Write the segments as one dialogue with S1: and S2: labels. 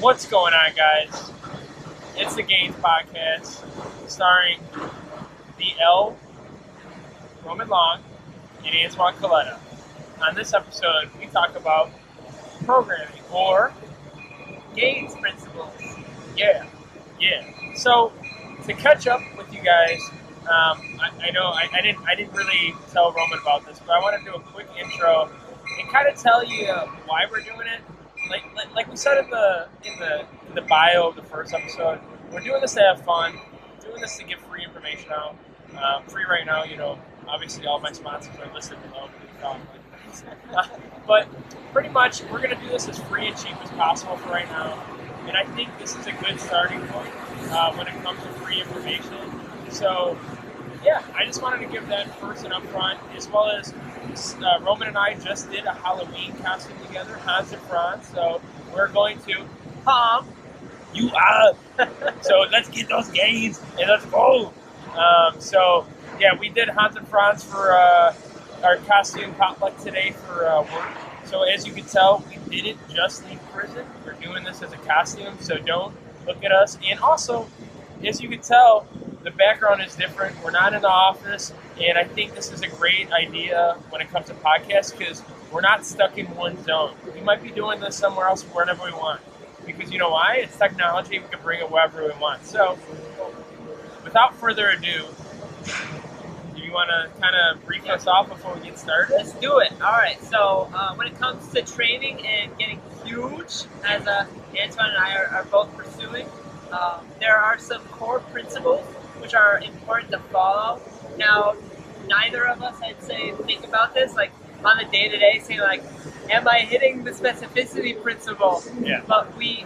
S1: What's going on, guys? It's the Gains Podcast, starring the L, Roman Long, and Antoine Kaleta. On this episode, we talk about programming or Gains principles. Yeah, yeah. So, to catch up with you guys, um, I, I, know I, I, didn't I didn't really tell Roman about this, but I want to do a quick intro and kind of tell you why we're doing it. Like, like, like we said in the in the in the bio of the first episode, we're doing this to have fun. Doing this to get free information out. Um, free right now, you know. Obviously, all my sponsors are listed below. but pretty much, we're going to do this as free and cheap as possible for right now. And I think this is a good starting point uh, when it comes to free information. So yeah, I just wanted to give that person up front, as well as uh, Roman and I just did a Halloween costume together, Hans and Franz. So we're going to Tom, you up. so let's get those gains and let's go. Um, so yeah, we did Hans and Franz for uh, our costume potluck today for uh, work. So as you can tell, we didn't just leave prison. We're doing this as a costume, so don't look at us. And also, as you can tell, the background is different. We're not in the office, and I think this is a great idea when it comes to podcasts because we're not stuck in one zone. We might be doing this somewhere else wherever we want because you know why? It's technology. We can bring it wherever we want. So, without further ado, do you want to kind of brief us off before we get started?
S2: Let's do it. All right. So, uh, when it comes to training and getting huge, as uh, Antoine and I are, are both pursuing, um, there are some core principles which are important to follow. Now, neither of us, I'd say, think about this like on the day to day, saying like, "Am I hitting the specificity principle?"
S1: Yeah.
S2: But we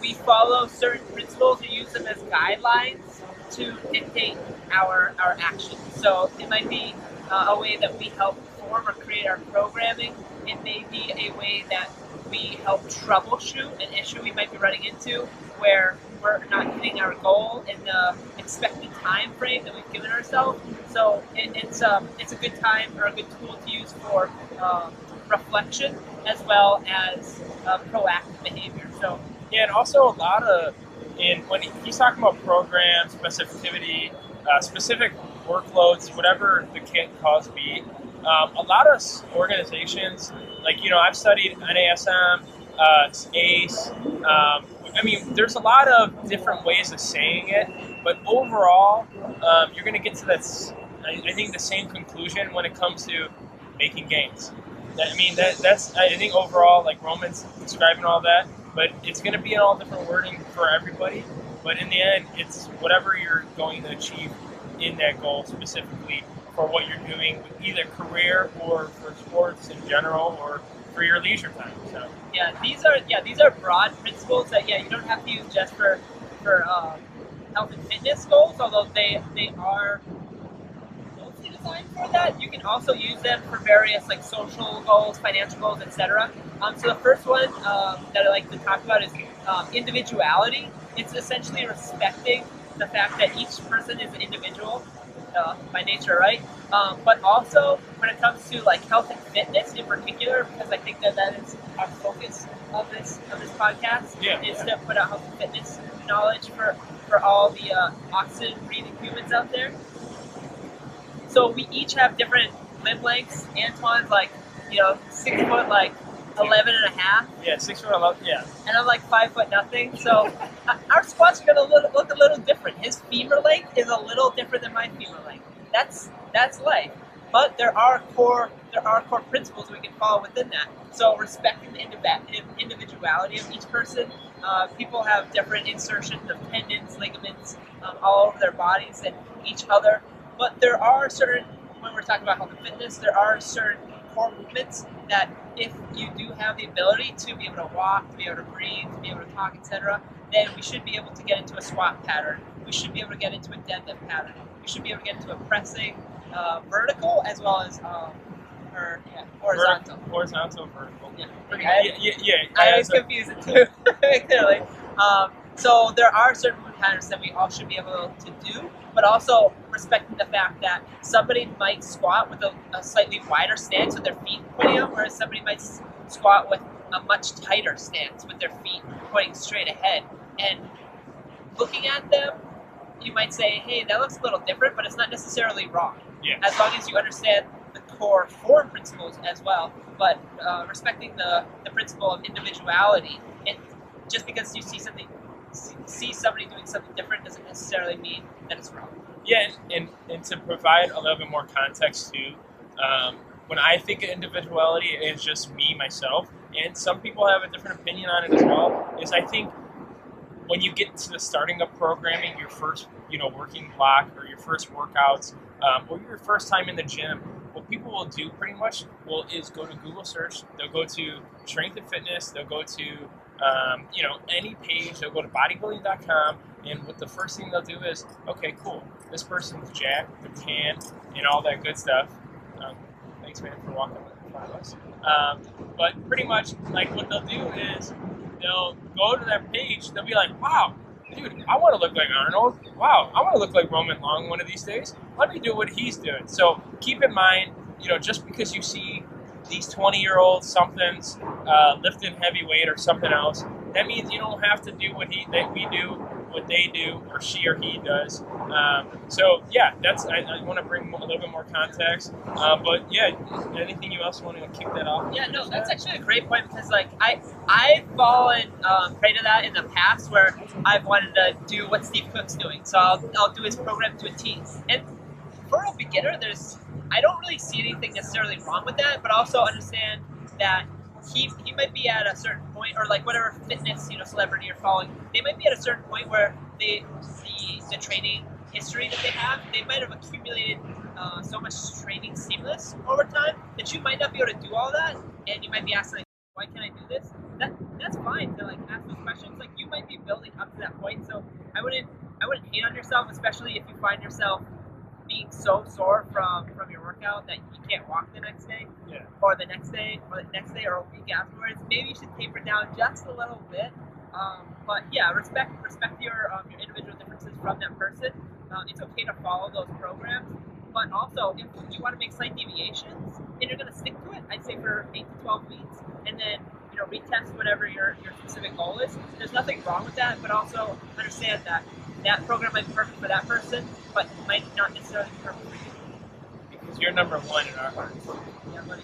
S2: we follow certain principles or use them as guidelines to dictate our our actions. So it might be uh, a way that we help form or create our programming. It may be a way that we help troubleshoot an issue we might be running into where we're not hitting our goal in the expected time frame that we've given ourselves. So it, it's um, it's a good time or a good tool to use for um, reflection as well as uh, proactive behavior. So
S1: yeah, and also a lot of in when he's talking about program specificity, uh, specific workloads, whatever the cause be. Um, a lot of organizations, like you know, I've studied NASM, uh, ACE. Um, I mean, there's a lot of different ways of saying it, but overall, um, you're going to get to that. I think the same conclusion when it comes to making gains. I mean, that that's I think overall, like Roman's describing all that, but it's going to be in all different wording for everybody. But in the end, it's whatever you're going to achieve in that goal specifically for what you're doing, with either career or for sports in general, or for your leisure time. So
S2: yeah, these are yeah these are broad principles that yeah you don't have to use just for for um, health and fitness goals, although they they are mostly designed for that. You can also use them for various like social goals, financial goals, etc. Um, so the first one um, that I like to talk about is um, individuality. It's essentially respecting the fact that each person is an individual uh, by nature, right? Um, but also when it comes to like health and fitness in particular, because I think that that is our focus of this of this podcast
S1: yeah,
S2: is
S1: yeah.
S2: to put out health and fitness knowledge for for all the uh, oxygen breathing humans out there. So we each have different limb lengths. Antoine's like you know six foot like 11 and a half.
S1: Yeah, six foot eleven. Yeah.
S2: And I'm like five foot nothing. So our squats are gonna look, look a little different. His femur length is a little different than my femur length. That's that's life. But there are core there are core principles we can follow within that. So respecting the individuality of each person. Uh, people have different insertions of tendons, ligaments, um, all over their bodies and each other. But there are certain when we're talking about health and fitness, there are certain core movements that if you do have the ability to be able to walk, to be able to breathe, to be able to talk, etc., then we should be able to get into a squat pattern. We should be able to get into a deadlift pattern. We should be able to get into a pressing uh, vertical as well as um, or, yeah, horizontal.
S1: Vertic- horizontal, vertical.
S2: Yeah.
S1: Pretty
S2: I-
S1: yeah, yeah, yeah.
S2: I
S1: as
S2: always
S1: a-
S2: confuse it too, clearly. Um, so there are certain movement patterns that we all should be able to do, but also respecting the fact that somebody might squat with a, a slightly wider stance with their feet pointing out, whereas somebody might s- squat with a much tighter stance with their feet pointing straight ahead. And looking at them, you might say, hey, that looks a little different, but it's not necessarily wrong.
S1: Yeah.
S2: As long as you understand the core form principles as well, but uh, respecting the, the principle of individuality. It, just because you see something, see somebody doing something different doesn't necessarily mean that it's wrong.
S1: Yeah, and, and to provide a little bit more context too, um, when I think of individuality, it's just me, myself, and some people have a different opinion on it as well. Is I think when you get to the starting of programming, your first, you know, working block or your first workouts, um, or your first time in the gym, what people will do pretty much will is go to Google search. They'll go to strength and fitness. They'll go to um, you know any page. They'll go to bodybuilding.com, and what the first thing they'll do is, okay, cool. This person's jacked, they're tan, and all that good stuff. Um, thanks, man, for walking in front of us. Um, but pretty much, like what they'll do is they'll go to that page. They'll be like, wow, dude, I want to look like Arnold. Wow, I want to look like Roman Long one of these days. Let me do what he's doing. So keep in mind, you know, just because you see these 20 year old somethings uh, lifting heavy weight or something else, that means you don't have to do what he that we do, what they do, or she or he does. Um, so yeah, that's I, I want to bring a little bit more context. Uh, but yeah, anything you else want to kick that off?
S2: Yeah, no, that's actually a great point because like I I've fallen um, prey to that in the past where I've wanted to do what Steve Cook's doing, so I'll, I'll do his program to a T. And for a beginner, there's I don't really see anything necessarily wrong with that, but also understand that he, he might be at a certain point, or like whatever fitness you know celebrity you're following, they might be at a certain point where they the the training history that they have, they might have accumulated uh, so much training stimulus over time that you might not be able to do all that, and you might be asking like, why can't I do this? That that's fine to like ask those questions. Like you might be building up to that point, so I wouldn't I wouldn't hate on yourself, especially if you find yourself being so sore from from your workout that you can't walk the next day,
S1: Yeah.
S2: or the next day, or the next day, or a week afterwards. Maybe you should taper down just a little bit. Um, but yeah, respect respect your um, your individual differences from that person. Um, it's okay to follow those programs, but also if you want to make slight deviations and you're going to stick to it, I'd say for eight to twelve weeks, and then you know retest whatever your your specific goal is. There's nothing wrong with that, but also understand that that program might be perfect for that person, but might not necessarily be perfect for you.
S1: Because you're number one in our hearts.
S2: Yeah, buddy.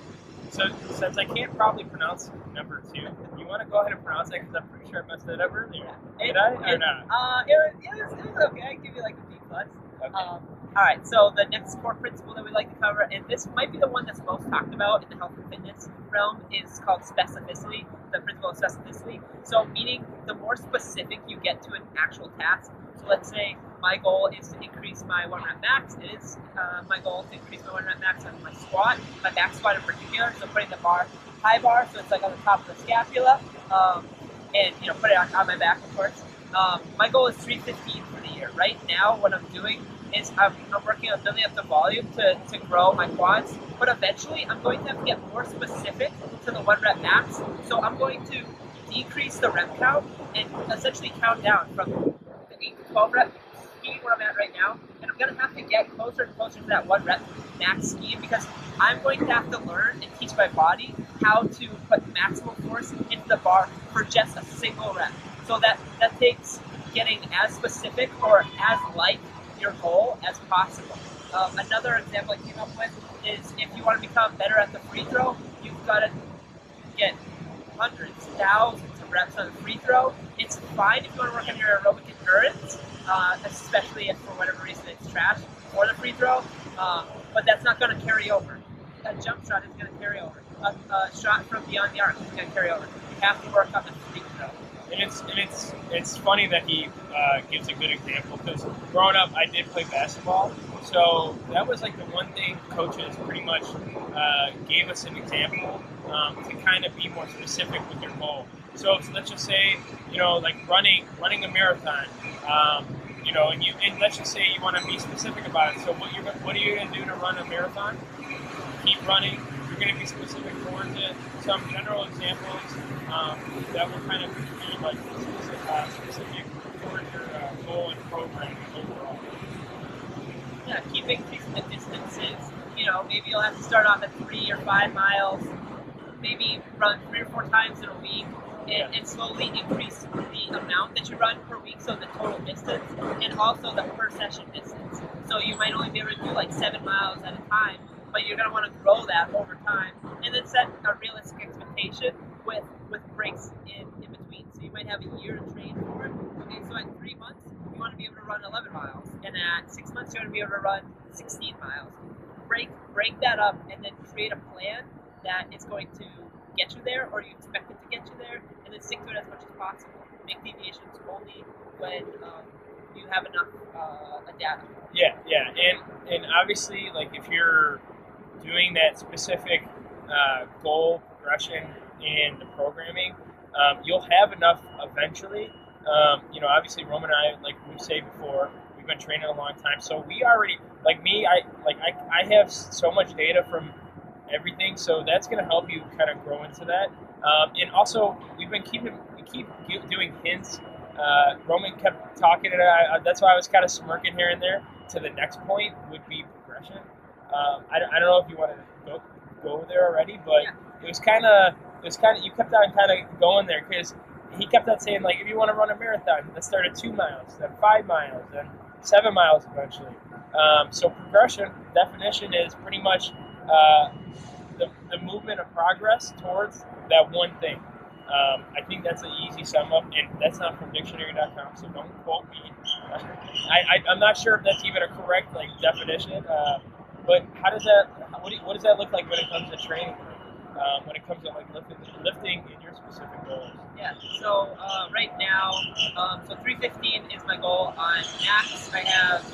S1: So since I can't probably pronounce number two, you want to go ahead and pronounce that because I'm pretty sure I messed it up earlier. Did I or
S2: it,
S1: not?
S2: Uh, it was, it was, it was okay. I give you like a B plus.
S1: Okay.
S2: Um, all right. So the next core principle that we like to cover, and this might be the one that's most talked about in the health and fitness realm, is called specificity. The principle of specificity. So meaning the more specific you get to an actual task. So let's say my goal is to increase my one rep max. It is uh, my goal to increase my one rep max on my squat, my back squat in particular. So putting the bar high bar, so it's like on the top of the scapula, um, and you know put it on, on my back, of course. Um, my goal is 315 for the year. Right now, what I'm doing is I'm, I'm working on building up the volume to, to grow my quads, but eventually I'm going to have to get more specific to the one rep max. So I'm going to decrease the rep count and essentially count down from the 8 to 12 rep scheme where I'm at right now, and I'm going to have to get closer and closer to that one rep max scheme because I'm going to have to learn and teach my body how to put maximum force into the bar for just a single rep. So that that takes getting as specific or as like your goal as possible. Um, another example I came up with is if you want to become better at the free throw, you've got to get hundreds, thousands of reps on the free throw. It's fine if you want to work on your aerobic endurance, uh, especially if for whatever reason it's trash for the free throw, um, but that's not going to carry over. A jump shot is going to carry over. A, a shot from beyond the arc is going to carry over. You have to work on the.
S1: And it's and it's it's funny that he uh, gives a good example because growing up I did play basketball, so that was like the one thing coaches pretty much uh, gave us an example um, to kind of be more specific with your goal. So let's just say you know like running running a marathon, um, you know, and you and let's just say you want to be specific about it. So what you're what are you going to do to run a marathon? Keep running. Going to be specific towards it. Some general examples um, that will kind of be like specific, uh, specific towards your uh, goal and program overall.
S2: yeah, keep increasing the distances. You know, maybe you'll have to start off at three or five miles, maybe run three or four times in a week and, and slowly increase the amount that you run per week, so the total distance, and also the per session distance. So you might only be able to do like seven miles at a time, but you're gonna want to grow that over time, and then set a realistic expectation with with breaks in, in between. So you might have a year to train for it. Okay, so at three months you want to be able to run 11 miles, and at six months you want to be able to run 16 miles. Break break that up, and then create a plan that is going to get you there, or you expect it to get you there, and then stick to it as much as possible. Make deviations only when um, you have enough uh, data.
S1: Yeah, yeah, and and obviously, like if you're doing that specific uh, goal progression in the programming, um, you'll have enough eventually. Um, you know, obviously, Roman and I, like we say before, we've been training a long time, so we already, like me, I like I, I have so much data from everything, so that's going to help you kind of grow into that. Um, and also, we've been keeping we keep doing hints. Uh, Roman kept talking, and I, I, that's why I was kind of smirking here and there. To the next point would be progression. Um, I, I don't know if you want to go go there already, but
S2: Yeah.
S1: it was kind of it was kind of you kept on kind of going there because he kept on saying like if you want to run a marathon, let's start at two miles, then five miles, then seven miles eventually. Um, so progression definition is pretty much uh, the, the movement of progress towards that one thing. Um, I think that's an easy sum up, and that's not from dictionary.com, so don't quote me. I, I, I'm not sure if that's even a correct like definition, uh, but how does that what, do you, what does that look like when it comes to training? Um, when it comes to like lifting, lifting in your specific goals?
S2: Yeah. So uh, right now, um, so 315 is my goal on max. I have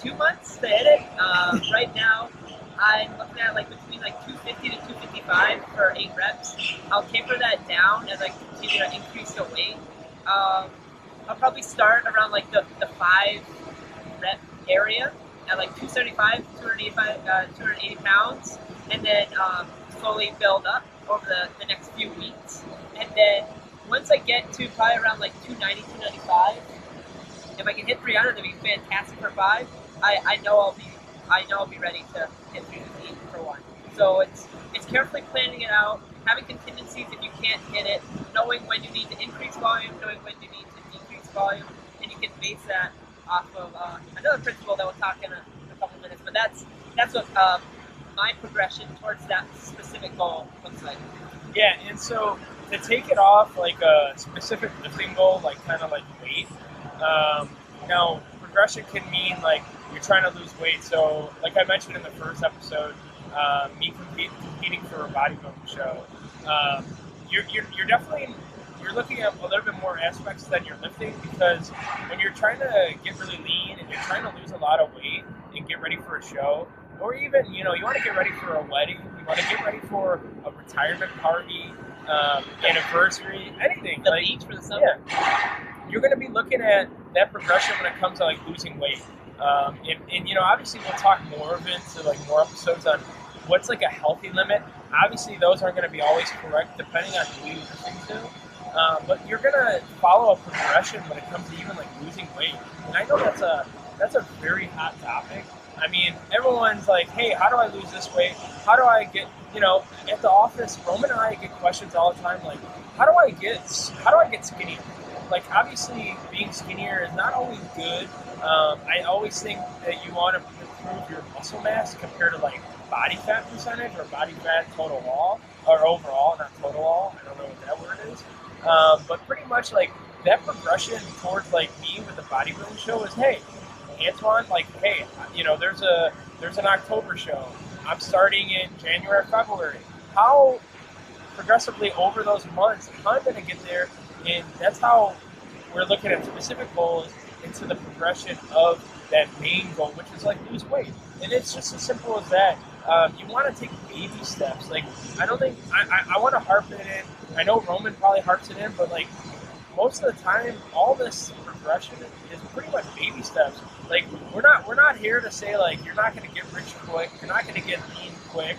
S2: two months to hit it. Um, right now, I'm looking at like between like 250 to 255 for eight reps. I'll taper that down as I continue to increase the weight. Um, I'll probably start around like the, the five rep area at like 275, 285, uh, 280 pounds, and then um, slowly build up over the, the next few weeks. And then once I get to probably around like 290, 295, if I can hit 300, that'd be fantastic for five. I, I know I'll be I know I'll be ready to hit 315 for one. So it's it's carefully planning it out, having contingencies if you can't hit it, knowing when you need to increase volume, knowing when you need to decrease volume, and you can base that off of uh, another principle that we'll talk in a, a couple minutes. But that's that's what um, my progression towards that specific goal looks like.
S1: Yeah, and so to take it off like a specific lifting goal, like kind of like weight. Um, now, progression can mean like you're trying to lose weight. So, like I mentioned in the first episode, uh, me competing for a bodybuilding show, um, you're, you're, you're definitely you're looking at a little bit more aspects than you're lifting because when you're trying to get really lean and you're trying to lose a lot of weight and get ready for a show, or even you know you want to get ready for a wedding, you want to get ready for a retirement party, um, anniversary, anything
S2: The
S1: like
S2: beach for the summer.
S1: yeah, you're going to be looking at that progression when it comes to like losing weight. Um, and, and you know, obviously, we'll talk more of it to like more episodes on what's like a healthy limit. Obviously, those aren't going to be always correct depending on who you're listening to. Um, but you're to follow a progression when it comes to even like losing weight. And I know that's a that's a very hot topic. I mean, everyone's like, "Hey, how do I lose this weight? How do I get?" You know, at the office, Roman and I get questions all the time, like, "How do I get? How do I get skinnier?" Like, obviously, being skinnier is not always good. Um, I always think that you want to improve your muscle mass compared to like body fat percentage or body fat total wall or overall, not total wall. I don't know what that word is. Um, but pretty much like that progression towards like me with the bodybuilding show is, hey, Antoine, like, hey, you know, there's a there's an October show. I'm starting in January, February. How progressively over those months, I'm going to get there, and that's how we're looking at specific goals into the progression of that main goal, which is like lose weight. And it's just as simple as that. Um, you want to take baby steps. Like I don't think I, I, I want to harp it in. I know Roman probably harps it in, but like most of the time, all this progression is pretty much baby steps. Like we're not we're not here to say like you're not going to get rich quick, you're not going to get lean quick.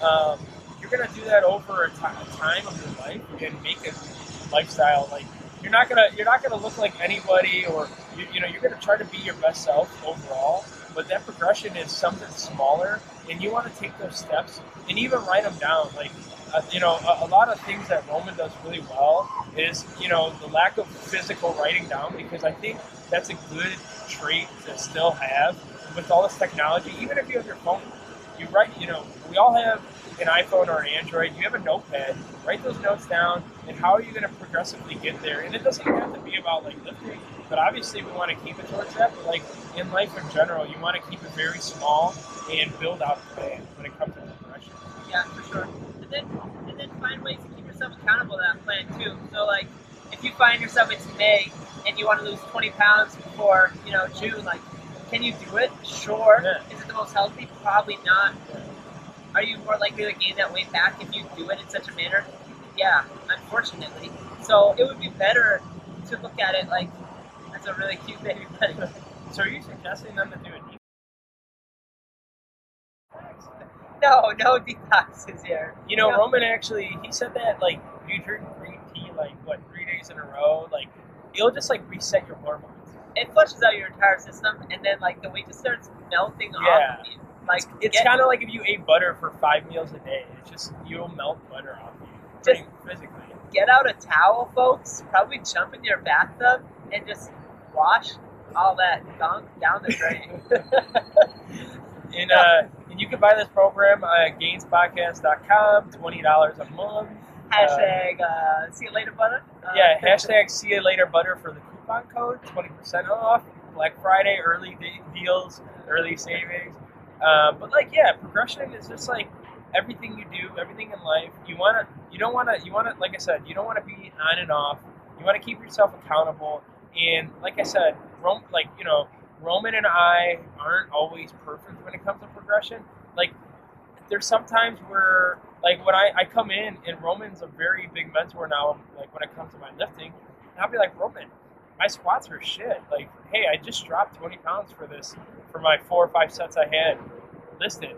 S1: Um, you're going to do that over a time of your life and make a lifestyle. Like you're not gonna you're not gonna look like anybody, or you, you know you're gonna try to be your best self overall. But that progression is something smaller, and you want to take those steps and even write them down. Like uh, you know, a, a lot of things that Roman does really well is, you know, the lack of physical writing down because I think that's a good trait to still have with all this technology. Even if you have your phone, you write, you know, we all have an iPhone or an Android. You have a notepad. Write those notes down, and how are you going to progressively get there? And it doesn't have to be about like lifting, but obviously we want to keep it towards that. But like in life in general, you want to keep it very small and build out the plan when it comes to progression.
S2: Yeah, for sure. And then and then find ways to keep yourself accountable to that plan too. So like if you find yourself it's May and you want to lose 20 pounds before you know June, like can you do it? Sure.
S1: Yeah.
S2: Is it the most healthy? Probably not. Are you more likely to gain that weight back if you do it in such a manner? Yeah, unfortunately. So it would be better to look at it like as a really cute baby bunny.
S1: So are you suggesting them to do a deep
S2: No, no detoxes here.
S1: You know,
S2: No.
S1: Roman actually, he said that like you drink green tea like what three days in a row, like it'll just like reset your hormones.
S2: It flushes out your entire system, and then like the weight just starts melting
S1: Yeah.
S2: off of you. Like
S1: It's
S2: get-
S1: kind of like if you ate butter for five meals a day. It's just you'll melt butter off you,
S2: Just-
S1: physically.
S2: get out a towel, folks. Probably jump in your bathtub and just wash all that gunk down the drain.
S1: And uh, and you can buy this program at gainspodcast.com, twenty dollars a month.
S2: Hashtag uh, see you later, butter. Uh,
S1: Yeah, hashtag see you later butter for the coupon code, 20% off. Black Friday, early de- deals, early savings. Uh, but like, yeah, progression is just like everything you do, everything in life. You wanna, you don't wanna, you wanna, like I said, you don't wanna be on and off. You wanna keep yourself accountable. And like I said, Rome, like you know, Roman and I aren't always perfect when it comes to progression. Like, there's sometimes where like when I, I come in and Roman's a very big mentor now, like when it comes to my lifting, and I'll be like, Roman, my squats are shit. Like, hey, I just dropped 20 pounds for this, for my four or five sets I had listed.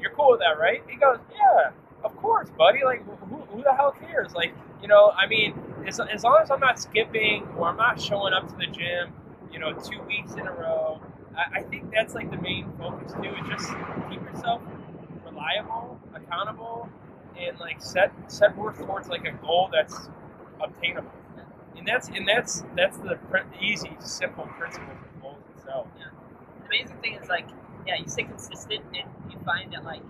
S1: You're cool with that, right? He goes, yeah, of course, buddy. Like, who, who the hell cares? Like, you know, I mean, as, as long as I'm not skipping or I'm not showing up to the gym, you know, two weeks in a row, I, I think that's like the main focus too, is just keep yourself reliable, accountable, and like set set work towards like a goal that's obtainable. And that's and that's that's the easy, simple principle of goals itself.
S2: The amazing thing is like, yeah, you stay consistent and you find that like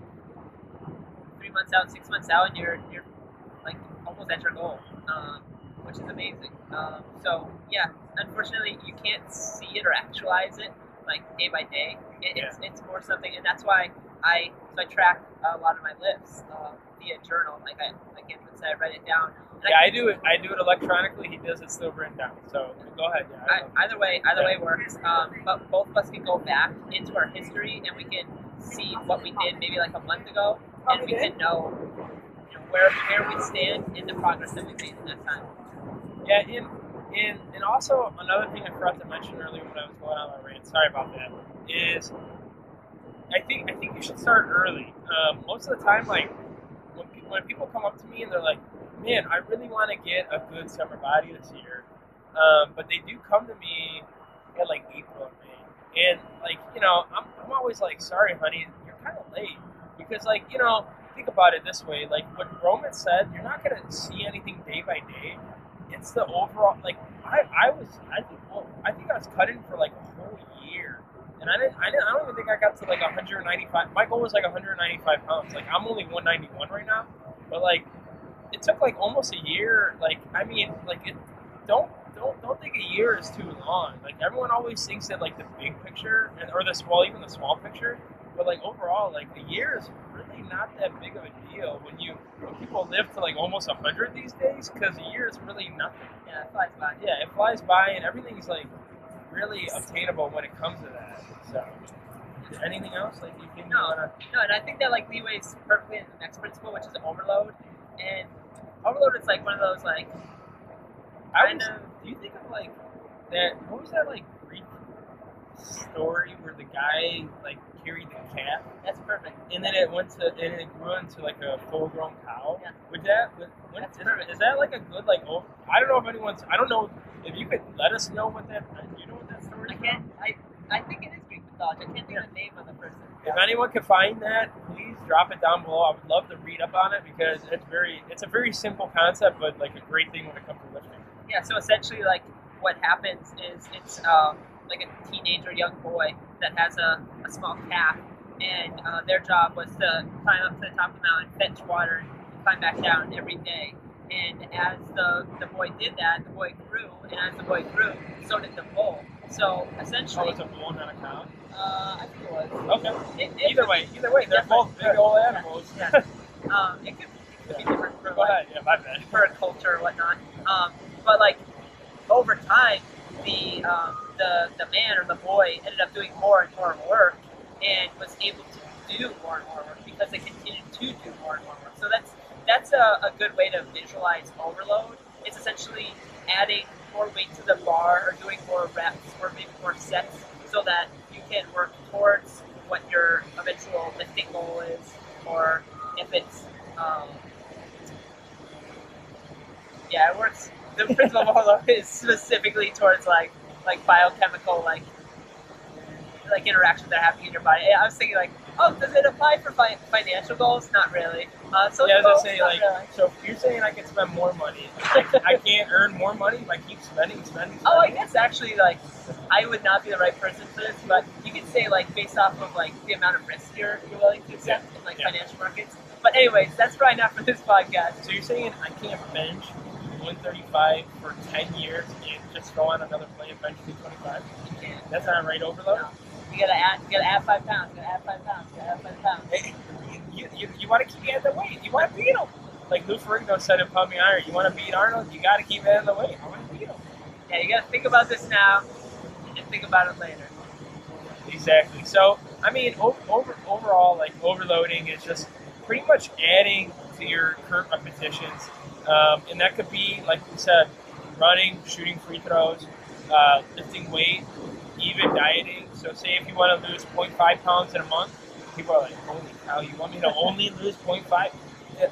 S2: three months out, six months out, you're you're like almost at your goal, um, which is amazing. Um, so yeah, unfortunately, you can't see it or actualize it like day by day. It, it's it's more something, and that's why I so I track a lot of my lifts uh, via journal. Like I like Andrew said, I write it down. And
S1: Yeah, I do it. I do it electronically. He does it still written down. So go ahead. Yeah, I
S2: I, either way, either way works. Um, but both of us can go back into our history and we can see what we did maybe like a month ago, and we can know, you know where where we stand in the progress that we've made in that time.
S1: Yeah, and, and and also another thing I forgot to mention earlier when I was going on my rant. Sorry about that. Is I think I think you should start early. Um, most of the time, like when people, when people come up to me and they're like, "Man, I really want to get a good summer body this year," um, but they do come to me at like April or May, and like you know, I'm I'm always like, "Sorry, honey, you're kind of late," because like you know, think about it this way: like what Roman said, you're not gonna see anything day by day it's the overall like I, I was I think well, I think I was cutting for like a whole year, and I didn't I didn't I don't even think I got to like 195. My goal was like 195 pounds. Like I'm only 191 right now, but like it took like almost a year. Like I mean like it don't don't don't think a year is too long. Like everyone always thinks that like the big picture and or the small even the small picture, but like overall like a year is really not that big of a deal when you when people live to like almost 100 these days because a year is really nothing.
S2: Yeah, it flies by.
S1: Yeah, it flies by and everything's like really obtainable when it comes to that. So, anything else like you think
S2: No.
S1: wanna?
S2: No, and I think that like leeway is perfectly in the next principle, which is overload. And overload is like one of those like
S1: I was,
S2: of
S1: do you think of like that? What was that like story where the guy like carried the calf
S2: that's perfect.
S1: and then it went to and it grew into like a full grown cow?
S2: Yeah.
S1: Would that? Would,
S2: That's
S1: is,
S2: perfect.
S1: is that like a good like? Oh, I don't know if anyone's. I don't know if you could let us know what that. You know what that story?
S2: I can't. I I think it is Greek Dodge. I can't think of the name of the person.
S1: If anyone can find that, please drop it down below. I would love to read up on it because it's very it's a very simple concept, but like a great thing when it comes to lifting.
S2: Yeah, so essentially, like, what happens is it's um, like a teenager, young boy that has a, a small calf, and uh, their job was to climb up to the top of the mountain, fetch water, and climb back down every day. And as the, the boy did that, the boy grew, and as the boy grew, so did the bull. So
S1: Oh,
S2: essentially,
S1: it's a bull, and not a cow.
S2: uh, I think it was.
S1: Okay.
S2: It, it
S1: Either way, either way, they're both big old animals.
S2: Yeah. Um, it could, it could be different for
S1: Go
S2: like,
S1: ahead. Yeah, my bad.
S2: for a culture or whatnot. Um, but like over time, the um, the the man or the boy ended up doing more and more work and was able to do more and more work because they continued to do more and more work. So that's that's a, a good way to visualize overload. It's essentially adding more weight to the bar or doing more reps or maybe more sets so that you can work towards what your eventual lifting goal is or if it's um, yeah, it works. The principle of overload is specifically towards like like biochemical like like interactions that are happening in your body. I was thinking like, oh, does it apply for fi- financial goals? Not really. Uh, social
S1: Yeah, I was
S2: goals,
S1: gonna say like,
S2: really.
S1: so if you're saying I can spend more money, I, I can't earn more money if I keep spending, spending, spending.
S2: Oh, I guess actually, like, I would not be the right person for this, but you could say, like, based off of, like, the amount of risk you're, you're willing to accept in, like,
S1: Yeah.
S2: financial markets. But anyways, that's probably not for this podcast.
S1: So you're saying I can't bench 135 for 10 years and just throw on another play and bench 225?
S2: You can't.
S1: That's not right overload.
S2: No. You gotta add, you gotta add five pounds, you gotta add five pounds, you gotta add five pounds.
S1: Hey, you, you, you want to keep adding the weight. You want to beat him. Like Lou Ferrigno said in Pumping Iron, you want to beat Arnold, you got to keep adding the weight. I want to beat him.
S2: Yeah, you gotta think about this now and think about it later.
S1: Exactly. So, I mean, o- over overall, like overloading is just pretty much adding to your current repetitions, um, and that could be, like you said, running, shooting free throws, uh, lifting weight, even dieting. So, say if you want to lose 0.5 pounds in a month, people are like, "Holy cow! You want me to only lose 0.5?"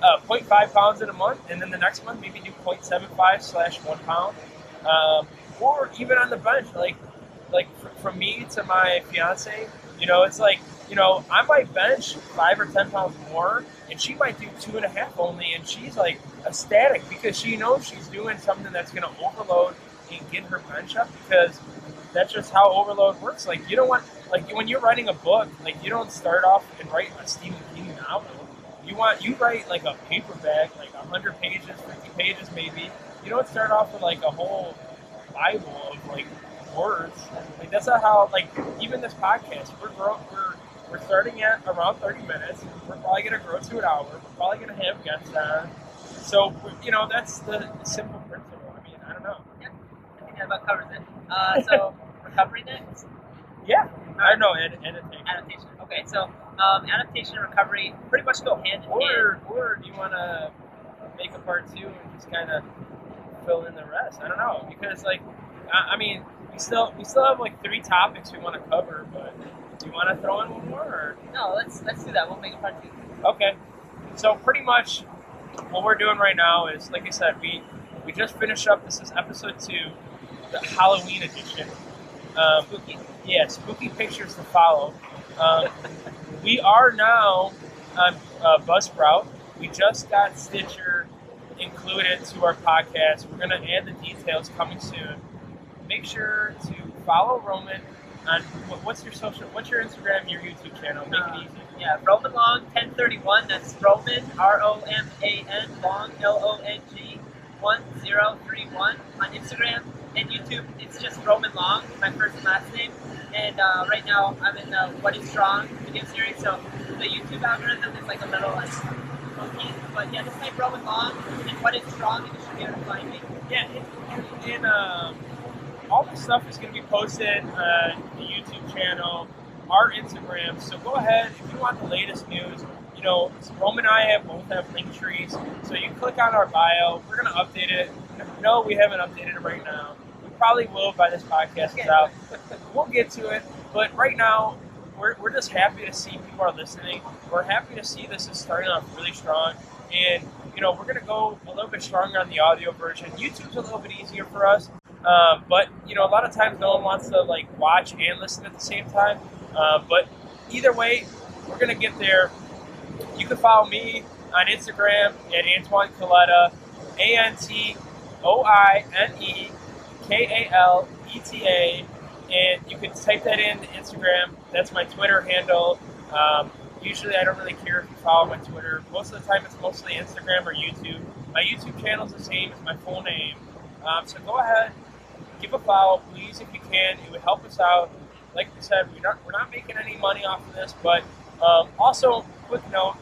S1: Uh, 0.5 pounds in a month, and then the next month maybe do 0.75 slash one pound, um, or even on the bench, like like fr- from me to my fiance, you know, it's like, you know, I might bench five or ten pounds more, and she might do two and a half only, and she's like ecstatic because she knows she's doing something that's going to overload and get her bench up because that's just how overload works. Like you don't want, like when you're writing a book, like you don't start off and write a Stephen King novel. You want you write like a paperback, like hundred pages, fifty pages maybe. You don't start off with like a whole Bible of like words. Like that's not how like even this podcast. We're we're we're starting at around thirty minutes. We're probably gonna grow to an hour. We're probably gonna have guests on. So you know that's the simple principle. I mean I don't know.
S2: Yeah, I think that about covers it. Uh, so, recovery next?
S1: Yeah, I don't know. Ed, editing.
S2: Adaptation. Okay, so um, adaptation and recovery pretty much go hand in hand.
S1: Or or do you want to make a part two and just kind of fill in the rest? I don't know because like I, I mean we still we still have like three topics we want to cover, but do you want to throw in one more? Or?
S2: No, let's let's do that. We'll make a part two.
S1: Okay. So pretty much what we're doing right now is, like I said, we we just finished up. This is episode two, the Halloween edition. Um,
S2: Spooky.
S1: yeah, spooky pictures to follow. Um, we are now on uh, Buzzsprout. We just got Stitcher included to our podcast. We're gonna add the details coming soon. Make sure to follow Roman on what's your social, what's your Instagram, your YouTube channel. Make
S2: Uh,
S1: it easy.
S2: Yeah, Roman Long 1031. That's Roman R O M A N Long L O N G 1031 on Instagram and YouTube. It's just Roman Long, my first and last name. And uh, right now I'm in the What is Strong video series. So the YouTube algorithm is like a little like funky. But yeah, just type Roman Long and What is Strong and you should be able to find me.
S1: Yeah, in, in um, all this stuff is going to be posted uh, on the YouTube channel, our Instagram. So go ahead if you want the latest news. You know, Roman and I have both have link trees, so you click on our bio. We're going to update it. No, we haven't updated it right now. We probably will by this podcast is out. We'll get to it, but right now we're, we're just happy to see people are listening. We're happy to see this is starting off really strong, and you know we're gonna go a little bit stronger on the audio version. YouTube's a little bit easier for us, um, but you know a lot of times no one wants to like watch and listen at the same time. Uh, but either way, we're gonna get there. You can follow me on Instagram at Antoine Kaleta, A N T O I N E K A L E T A, and you can type that in Instagram. That's my Twitter handle. Um, usually, I don't really care if you follow my Twitter. Most of the time, it's mostly Instagram or YouTube. My YouTube channel is the same as my full name. Um, so go ahead, give a follow, please, if you can. It would help us out. Like I said, we're not we're not making any money off of this, but um, also quick note.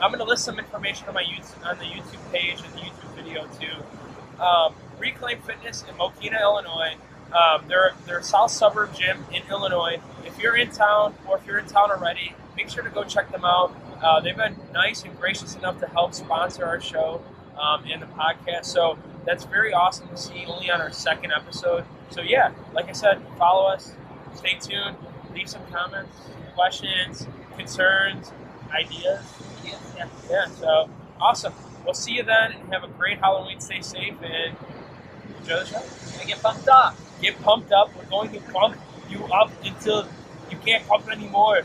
S1: I'm going to list some information on my YouTube, on the YouTube page and the YouTube video too. Um, Reclaim Fitness in Mokena, Illinois. Um, they're they're a South Suburb gym in Illinois. If you're in town or if you're in town already, make sure to go check them out. Uh, they've been nice and gracious enough to help sponsor our show um, and the podcast. So that's very awesome to see only on our second episode. So yeah, like I said, follow us, stay tuned, leave some comments, questions, concerns, ideas. Yeah.
S2: Yeah,
S1: yeah so awesome. We'll see you then and have a great Halloween. Stay safe and enjoy the show.
S2: Gonna get pumped up.
S1: Get pumped up. We're going to pump you up until you can't pump anymore.